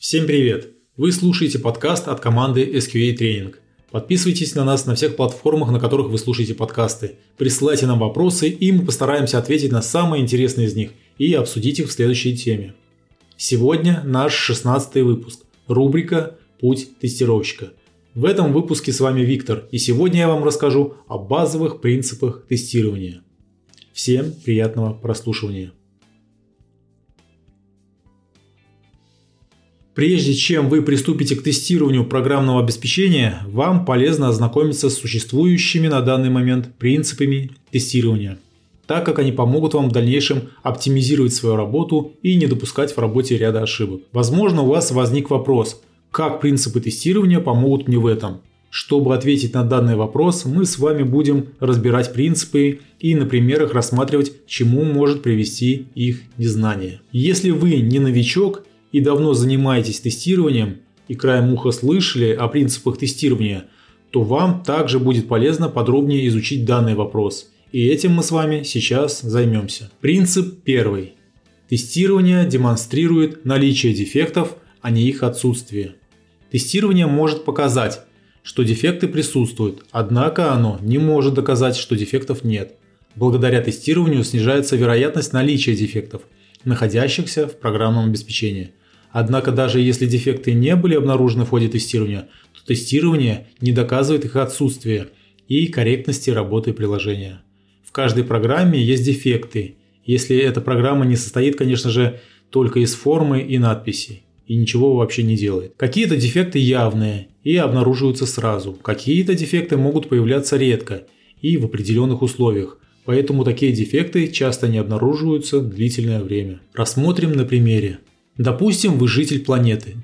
Всем привет! Вы слушаете подкаст от команды SQA Training. Подписывайтесь на нас на всех платформах, на которых вы слушаете подкасты. Присылайте нам вопросы, и мы постараемся ответить на самые интересные из них и обсудить их в следующей теме. Сегодня наш 16 выпуск. Рубрика «Путь тестировщика». В этом выпуске с вами Виктор, и сегодня я вам расскажу о базовых принципах тестирования. Всем приятного прослушивания. Прежде чем вы приступите к тестированию программного обеспечения, вам полезно ознакомиться с существующими на данный момент принципами тестирования, так как они помогут вам в дальнейшем оптимизировать свою работу и не допускать в работе ряда ошибок. Возможно, у вас возник вопрос, как принципы тестирования помогут мне в этом. Чтобы ответить на данный вопрос, мы с вами будем разбирать принципы и на примерах рассматривать, чему может привести их незнание. Если вы не новичок и давно занимаетесь тестированием и краем уха слышали о принципах тестирования, то вам также будет полезно подробнее изучить данный вопрос. И этим мы с вами сейчас займемся. Принцип первый. Тестирование демонстрирует наличие дефектов, а не их отсутствие. Тестирование может показать, что дефекты присутствуют, однако оно не может доказать, что дефектов нет. Благодаря тестированию снижается вероятность наличия дефектов, находящихся в программном обеспечении – Однако даже если дефекты не были обнаружены в ходе тестирования, то тестирование не доказывает их отсутствие и корректности работы приложения. В каждой программе есть дефекты, если эта программа не состоит, конечно же, только из формы и надписей и ничего вообще не делает. Какие-то дефекты явные и обнаруживаются сразу, какие-то дефекты могут появляться редко и в определенных условиях, поэтому такие дефекты часто не обнаруживаются длительное время. Рассмотрим на примере. Допустим, вы житель планеты,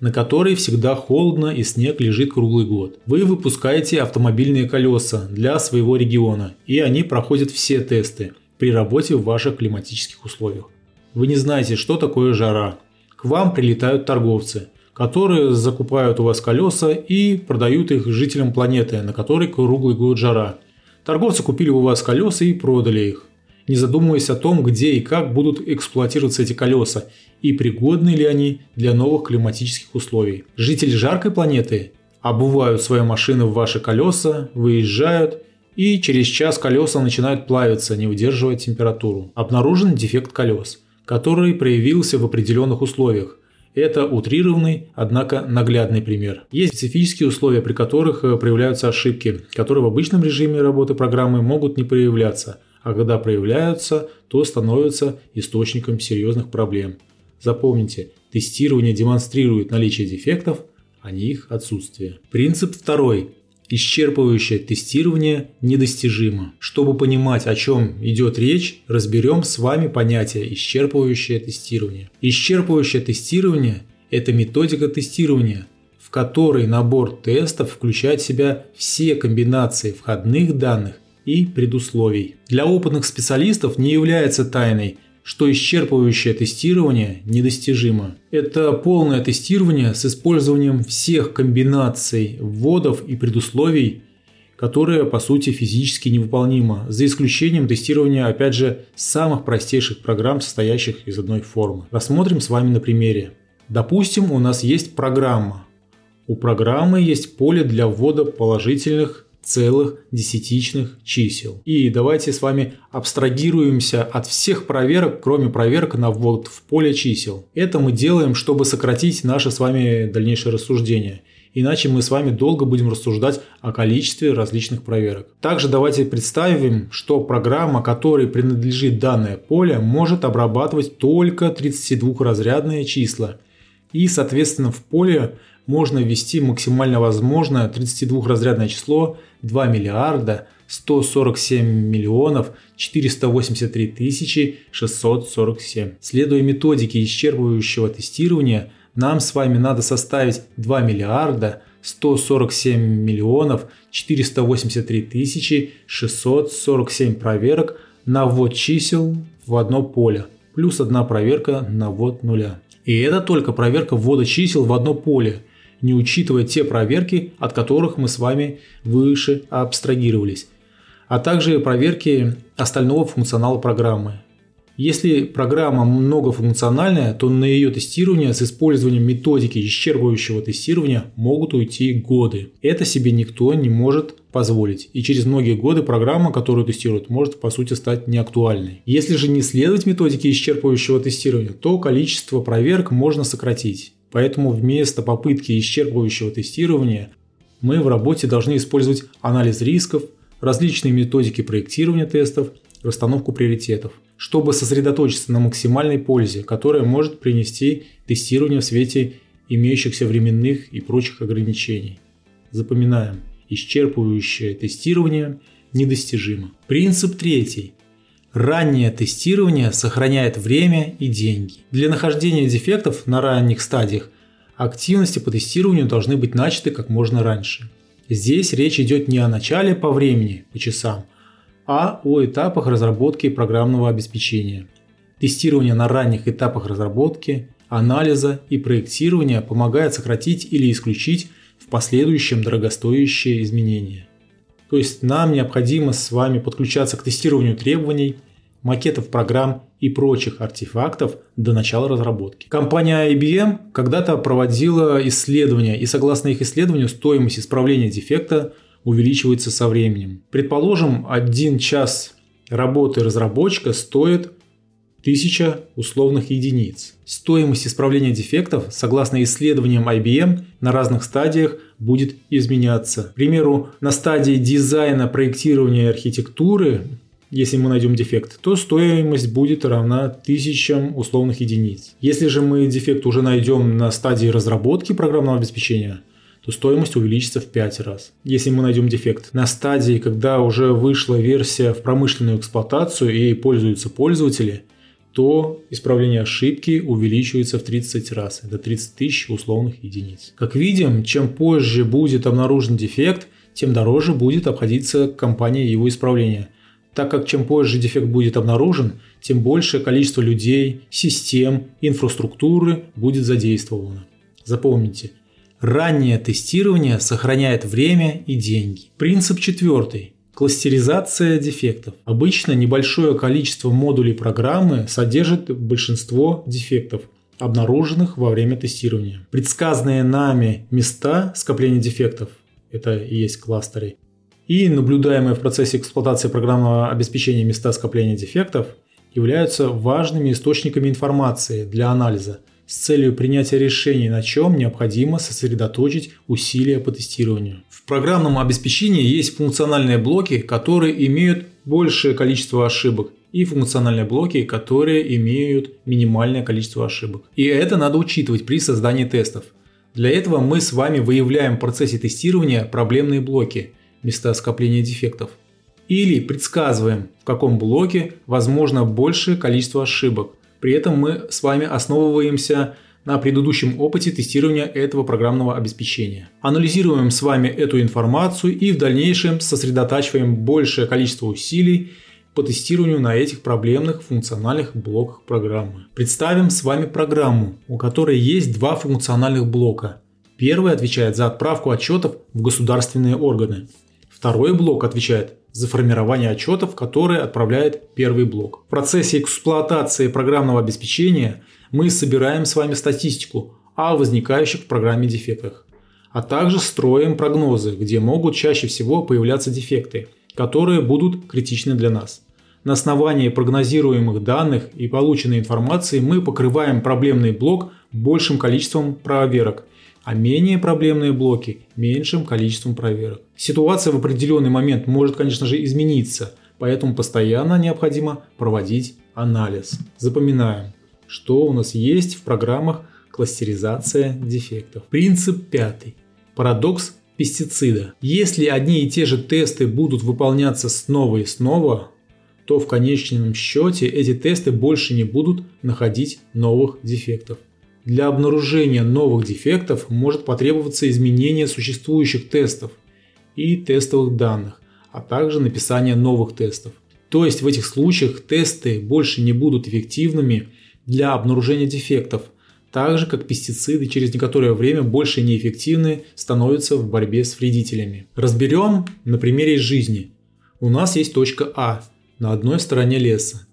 на которой всегда холодно и снег лежит круглый год. Вы выпускаете автомобильные колеса для своего региона, и они проходят все тесты при работе в ваших климатических условиях. Вы не знаете, что такое жара. К вам прилетают торговцы, которые закупают у вас колеса и продают их жителям планеты, на которой круглый год жара. Торговцы купили у вас колеса и продали их не задумываясь о том, где и как будут эксплуатироваться эти колеса и пригодны ли они для новых климатических условий. Жители жаркой планеты обувают свои машины в ваши колеса, выезжают и через час колеса начинают плавиться, не удерживая температуру. Обнаружен дефект колес, который проявился в определенных условиях. Это утрированный, однако наглядный пример. Есть специфические условия, при которых э, проявляются ошибки, которые в обычном режиме работы программы могут не проявляться – а когда проявляются, то становятся источником серьезных проблем. Запомните, тестирование демонстрирует наличие дефектов, а не их отсутствие. Принцип второй. Исчерпывающее тестирование недостижимо. Чтобы понимать, о чем идет речь, разберем с вами понятие исчерпывающее тестирование. Исчерпывающее тестирование – это методика тестирования, в которой набор тестов включает в себя все комбинации входных данных и предусловий. Для опытных специалистов не является тайной, что исчерпывающее тестирование недостижимо. Это полное тестирование с использованием всех комбинаций вводов и предусловий, которое по сути физически невыполнимо, за исключением тестирования, опять же, самых простейших программ, состоящих из одной формы. Рассмотрим с вами на примере. Допустим, у нас есть программа. У программы есть поле для ввода положительных целых десятичных чисел. И давайте с вами абстрагируемся от всех проверок, кроме проверок на ввод в поле чисел. Это мы делаем, чтобы сократить наше с вами дальнейшее рассуждение. Иначе мы с вами долго будем рассуждать о количестве различных проверок. Также давайте представим, что программа, которой принадлежит данное поле, может обрабатывать только 32-разрядные числа. И, соответственно, в поле можно ввести максимально возможное 32-разрядное число 2 миллиарда 147 миллионов 483 тысячи 647. Следуя методике исчерпывающего тестирования, нам с вами надо составить 2 миллиарда 147 миллионов 483 тысячи 647 проверок на ввод чисел в одно поле, плюс одна проверка на ввод нуля. И это только проверка ввода чисел в одно поле – не учитывая те проверки, от которых мы с вами выше абстрагировались, а также проверки остального функционала программы. Если программа многофункциональная, то на ее тестирование с использованием методики исчерпывающего тестирования могут уйти годы. Это себе никто не может позволить. И через многие годы программа, которую тестируют, может по сути стать неактуальной. Если же не следовать методике исчерпывающего тестирования, то количество проверок можно сократить. Поэтому вместо попытки исчерпывающего тестирования мы в работе должны использовать анализ рисков, различные методики проектирования тестов, расстановку приоритетов – чтобы сосредоточиться на максимальной пользе, которая может принести тестирование в свете имеющихся временных и прочих ограничений. Запоминаем, исчерпывающее тестирование недостижимо. Принцип третий. Раннее тестирование сохраняет время и деньги. Для нахождения дефектов на ранних стадиях активности по тестированию должны быть начаты как можно раньше. Здесь речь идет не о начале по времени, по часам, а о этапах разработки программного обеспечения. Тестирование на ранних этапах разработки, анализа и проектирования помогает сократить или исключить в последующем дорогостоящие изменения. То есть нам необходимо с вами подключаться к тестированию требований, макетов программ и прочих артефактов до начала разработки. Компания IBM когда-то проводила исследования, и согласно их исследованию стоимость исправления дефекта увеличивается со временем. Предположим, один час работы разработчика стоит 1000 условных единиц. Стоимость исправления дефектов, согласно исследованиям IBM, на разных стадиях будет изменяться. К примеру, на стадии дизайна, проектирования архитектуры, если мы найдем дефект, то стоимость будет равна тысячам условных единиц. Если же мы дефект уже найдем на стадии разработки программного обеспечения, то стоимость увеличится в 5 раз. Если мы найдем дефект на стадии, когда уже вышла версия в промышленную эксплуатацию и пользуются пользователи, то исправление ошибки увеличивается в 30 раз. Это 30 тысяч условных единиц. Как видим, чем позже будет обнаружен дефект, тем дороже будет обходиться компания его исправления. Так как чем позже дефект будет обнаружен, тем большее количество людей, систем, инфраструктуры будет задействовано. Запомните, Раннее тестирование сохраняет время и деньги. Принцип четвертый. Кластеризация дефектов. Обычно небольшое количество модулей программы содержит большинство дефектов, обнаруженных во время тестирования. Предсказанные нами места скопления дефектов, это и есть кластеры, и наблюдаемые в процессе эксплуатации программного обеспечения места скопления дефектов являются важными источниками информации для анализа – с целью принятия решений, на чем необходимо сосредоточить усилия по тестированию. В программном обеспечении есть функциональные блоки, которые имеют большее количество ошибок, и функциональные блоки, которые имеют минимальное количество ошибок. И это надо учитывать при создании тестов. Для этого мы с вами выявляем в процессе тестирования проблемные блоки, места скопления дефектов. Или предсказываем, в каком блоке возможно большее количество ошибок, при этом мы с вами основываемся на предыдущем опыте тестирования этого программного обеспечения. Анализируем с вами эту информацию и в дальнейшем сосредотачиваем большее количество усилий по тестированию на этих проблемных функциональных блоках программы. Представим с вами программу, у которой есть два функциональных блока. Первый отвечает за отправку отчетов в государственные органы. Второй блок отвечает за формирование отчетов, которые отправляет первый блок. В процессе эксплуатации программного обеспечения мы собираем с вами статистику о возникающих в программе дефектах, а также строим прогнозы, где могут чаще всего появляться дефекты, которые будут критичны для нас. На основании прогнозируемых данных и полученной информации мы покрываем проблемный блок большим количеством проверок а менее проблемные блоки – меньшим количеством проверок. Ситуация в определенный момент может, конечно же, измениться, поэтому постоянно необходимо проводить анализ. Запоминаем, что у нас есть в программах кластеризация дефектов. Принцип пятый. Парадокс пестицида. Если одни и те же тесты будут выполняться снова и снова, то в конечном счете эти тесты больше не будут находить новых дефектов. Для обнаружения новых дефектов может потребоваться изменение существующих тестов и тестовых данных, а также написание новых тестов. То есть в этих случаях тесты больше не будут эффективными для обнаружения дефектов, так же как пестициды через некоторое время больше неэффективны становятся в борьбе с вредителями. Разберем на примере жизни. У нас есть точка А на одной стороне леса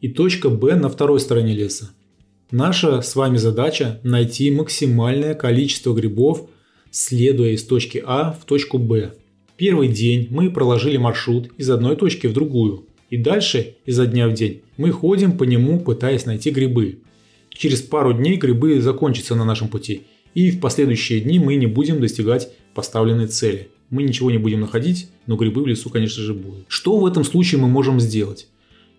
и точка Б на второй стороне леса. Наша с вами задача найти максимальное количество грибов, следуя из точки А в точку Б. Первый день мы проложили маршрут из одной точки в другую, и дальше, изо дня в день, мы ходим по нему, пытаясь найти грибы. Через пару дней грибы закончатся на нашем пути, и в последующие дни мы не будем достигать поставленной цели. Мы ничего не будем находить, но грибы в лесу, конечно же, будут. Что в этом случае мы можем сделать?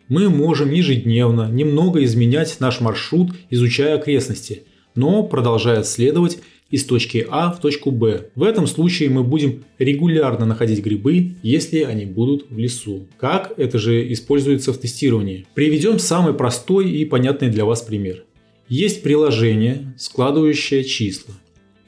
Мы можем ежедневно немного изменять наш маршрут, изучая окрестности, но продолжая следовать из точки А в точку Б. В этом случае мы будем регулярно находить грибы, если они будут в лесу. Как это же используется в тестировании? Приведем самый простой и понятный для вас пример. Есть приложение, складывающее числа.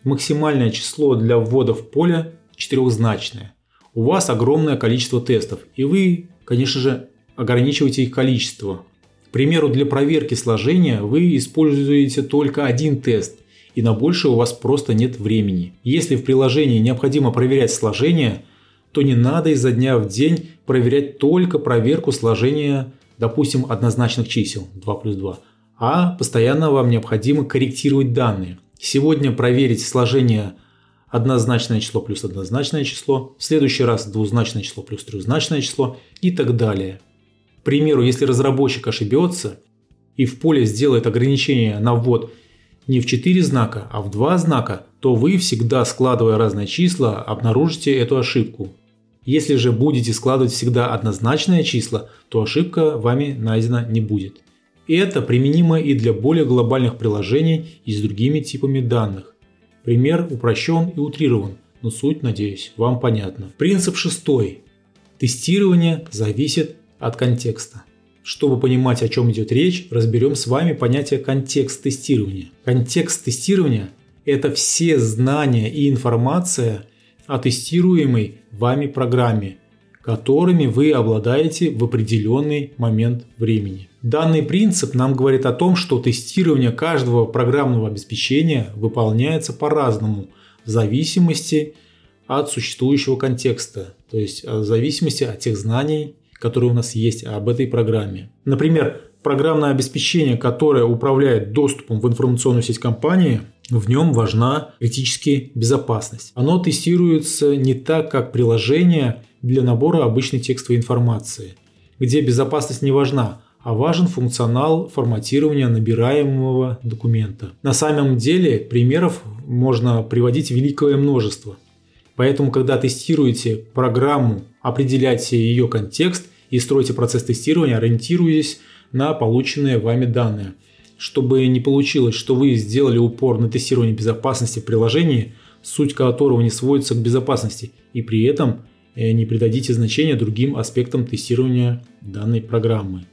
Максимальное число для ввода в поле четырехзначное. У вас огромное количество тестов, и вы, конечно же, ограничиваете их количество. К примеру, для проверки сложения вы используете только один тест, и на больше у вас просто нет времени. Если в приложении необходимо проверять сложение, то не надо изо дня в день проверять только проверку сложения, допустим, однозначных чисел 2 плюс 2, а постоянно вам необходимо корректировать данные. Сегодня проверить сложение однозначное число плюс однозначное число, в следующий раз двузначное число плюс трехзначное число и так далее. Примеру, если разработчик ошибется и в поле сделает ограничение на ввод не в 4 знака, а в 2 знака, то вы всегда, складывая разные числа, обнаружите эту ошибку. Если же будете складывать всегда однозначные числа, то ошибка вами найдена не будет. И это применимо и для более глобальных приложений и с другими типами данных. Пример упрощен и утрирован, но суть, надеюсь, вам понятна. Принцип шестой. Тестирование зависит от контекста. Чтобы понимать, о чем идет речь, разберем с вами понятие контекст тестирования. Контекст тестирования – это все знания и информация о тестируемой вами программе, которыми вы обладаете в определенный момент времени. Данный принцип нам говорит о том, что тестирование каждого программного обеспечения выполняется по-разному в зависимости от существующего контекста, то есть в зависимости от тех знаний которые у нас есть об этой программе. Например, программное обеспечение, которое управляет доступом в информационную сеть компании, в нем важна критически безопасность. Оно тестируется не так, как приложение для набора обычной текстовой информации, где безопасность не важна, а важен функционал форматирования набираемого документа. На самом деле примеров можно приводить великое множество. Поэтому, когда тестируете программу, определяйте ее контекст и стройте процесс тестирования, ориентируясь на полученные вами данные. Чтобы не получилось, что вы сделали упор на тестирование безопасности в приложении, суть которого не сводится к безопасности, и при этом э, не придадите значения другим аспектам тестирования данной программы.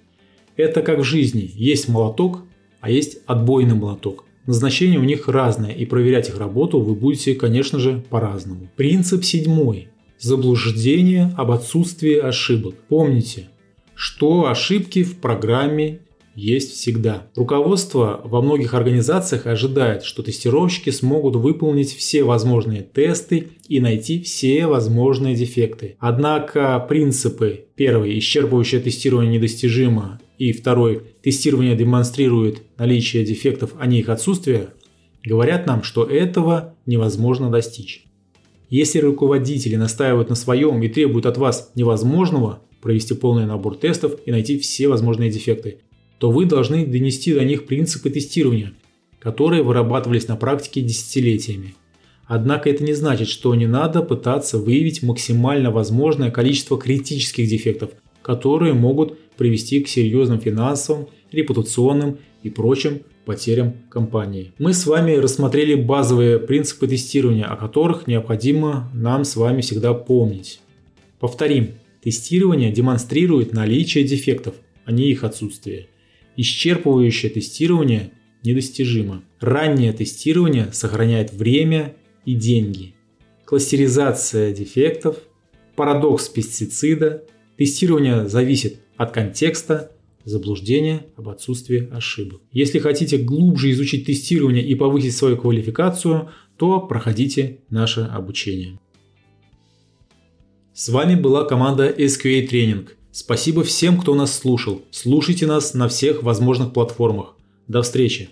Это как в жизни. Есть молоток, а есть отбойный молоток. Назначение у них разное, и проверять их работу вы будете, конечно же, по-разному. Принцип седьмой заблуждение об отсутствии ошибок. Помните, что ошибки в программе есть всегда. Руководство во многих организациях ожидает, что тестировщики смогут выполнить все возможные тесты и найти все возможные дефекты. Однако принципы первый – исчерпывающее тестирование недостижимо, и второй – тестирование демонстрирует наличие дефектов, а не их отсутствие, говорят нам, что этого невозможно достичь. Если руководители настаивают на своем и требуют от вас невозможного провести полный набор тестов и найти все возможные дефекты, то вы должны донести до них принципы тестирования, которые вырабатывались на практике десятилетиями. Однако это не значит, что не надо пытаться выявить максимально возможное количество критических дефектов, которые могут привести к серьезным финансовым, репутационным и прочим потерям компании. Мы с вами рассмотрели базовые принципы тестирования, о которых необходимо нам с вами всегда помнить. Повторим, тестирование демонстрирует наличие дефектов, а не их отсутствие. Исчерпывающее тестирование недостижимо. Раннее тестирование сохраняет время и деньги. Кластеризация дефектов, парадокс пестицида, тестирование зависит от контекста, заблуждения об отсутствии ошибок. Если хотите глубже изучить тестирование и повысить свою квалификацию, то проходите наше обучение. С вами была команда SQA Training. Спасибо всем, кто нас слушал. Слушайте нас на всех возможных платформах. До встречи!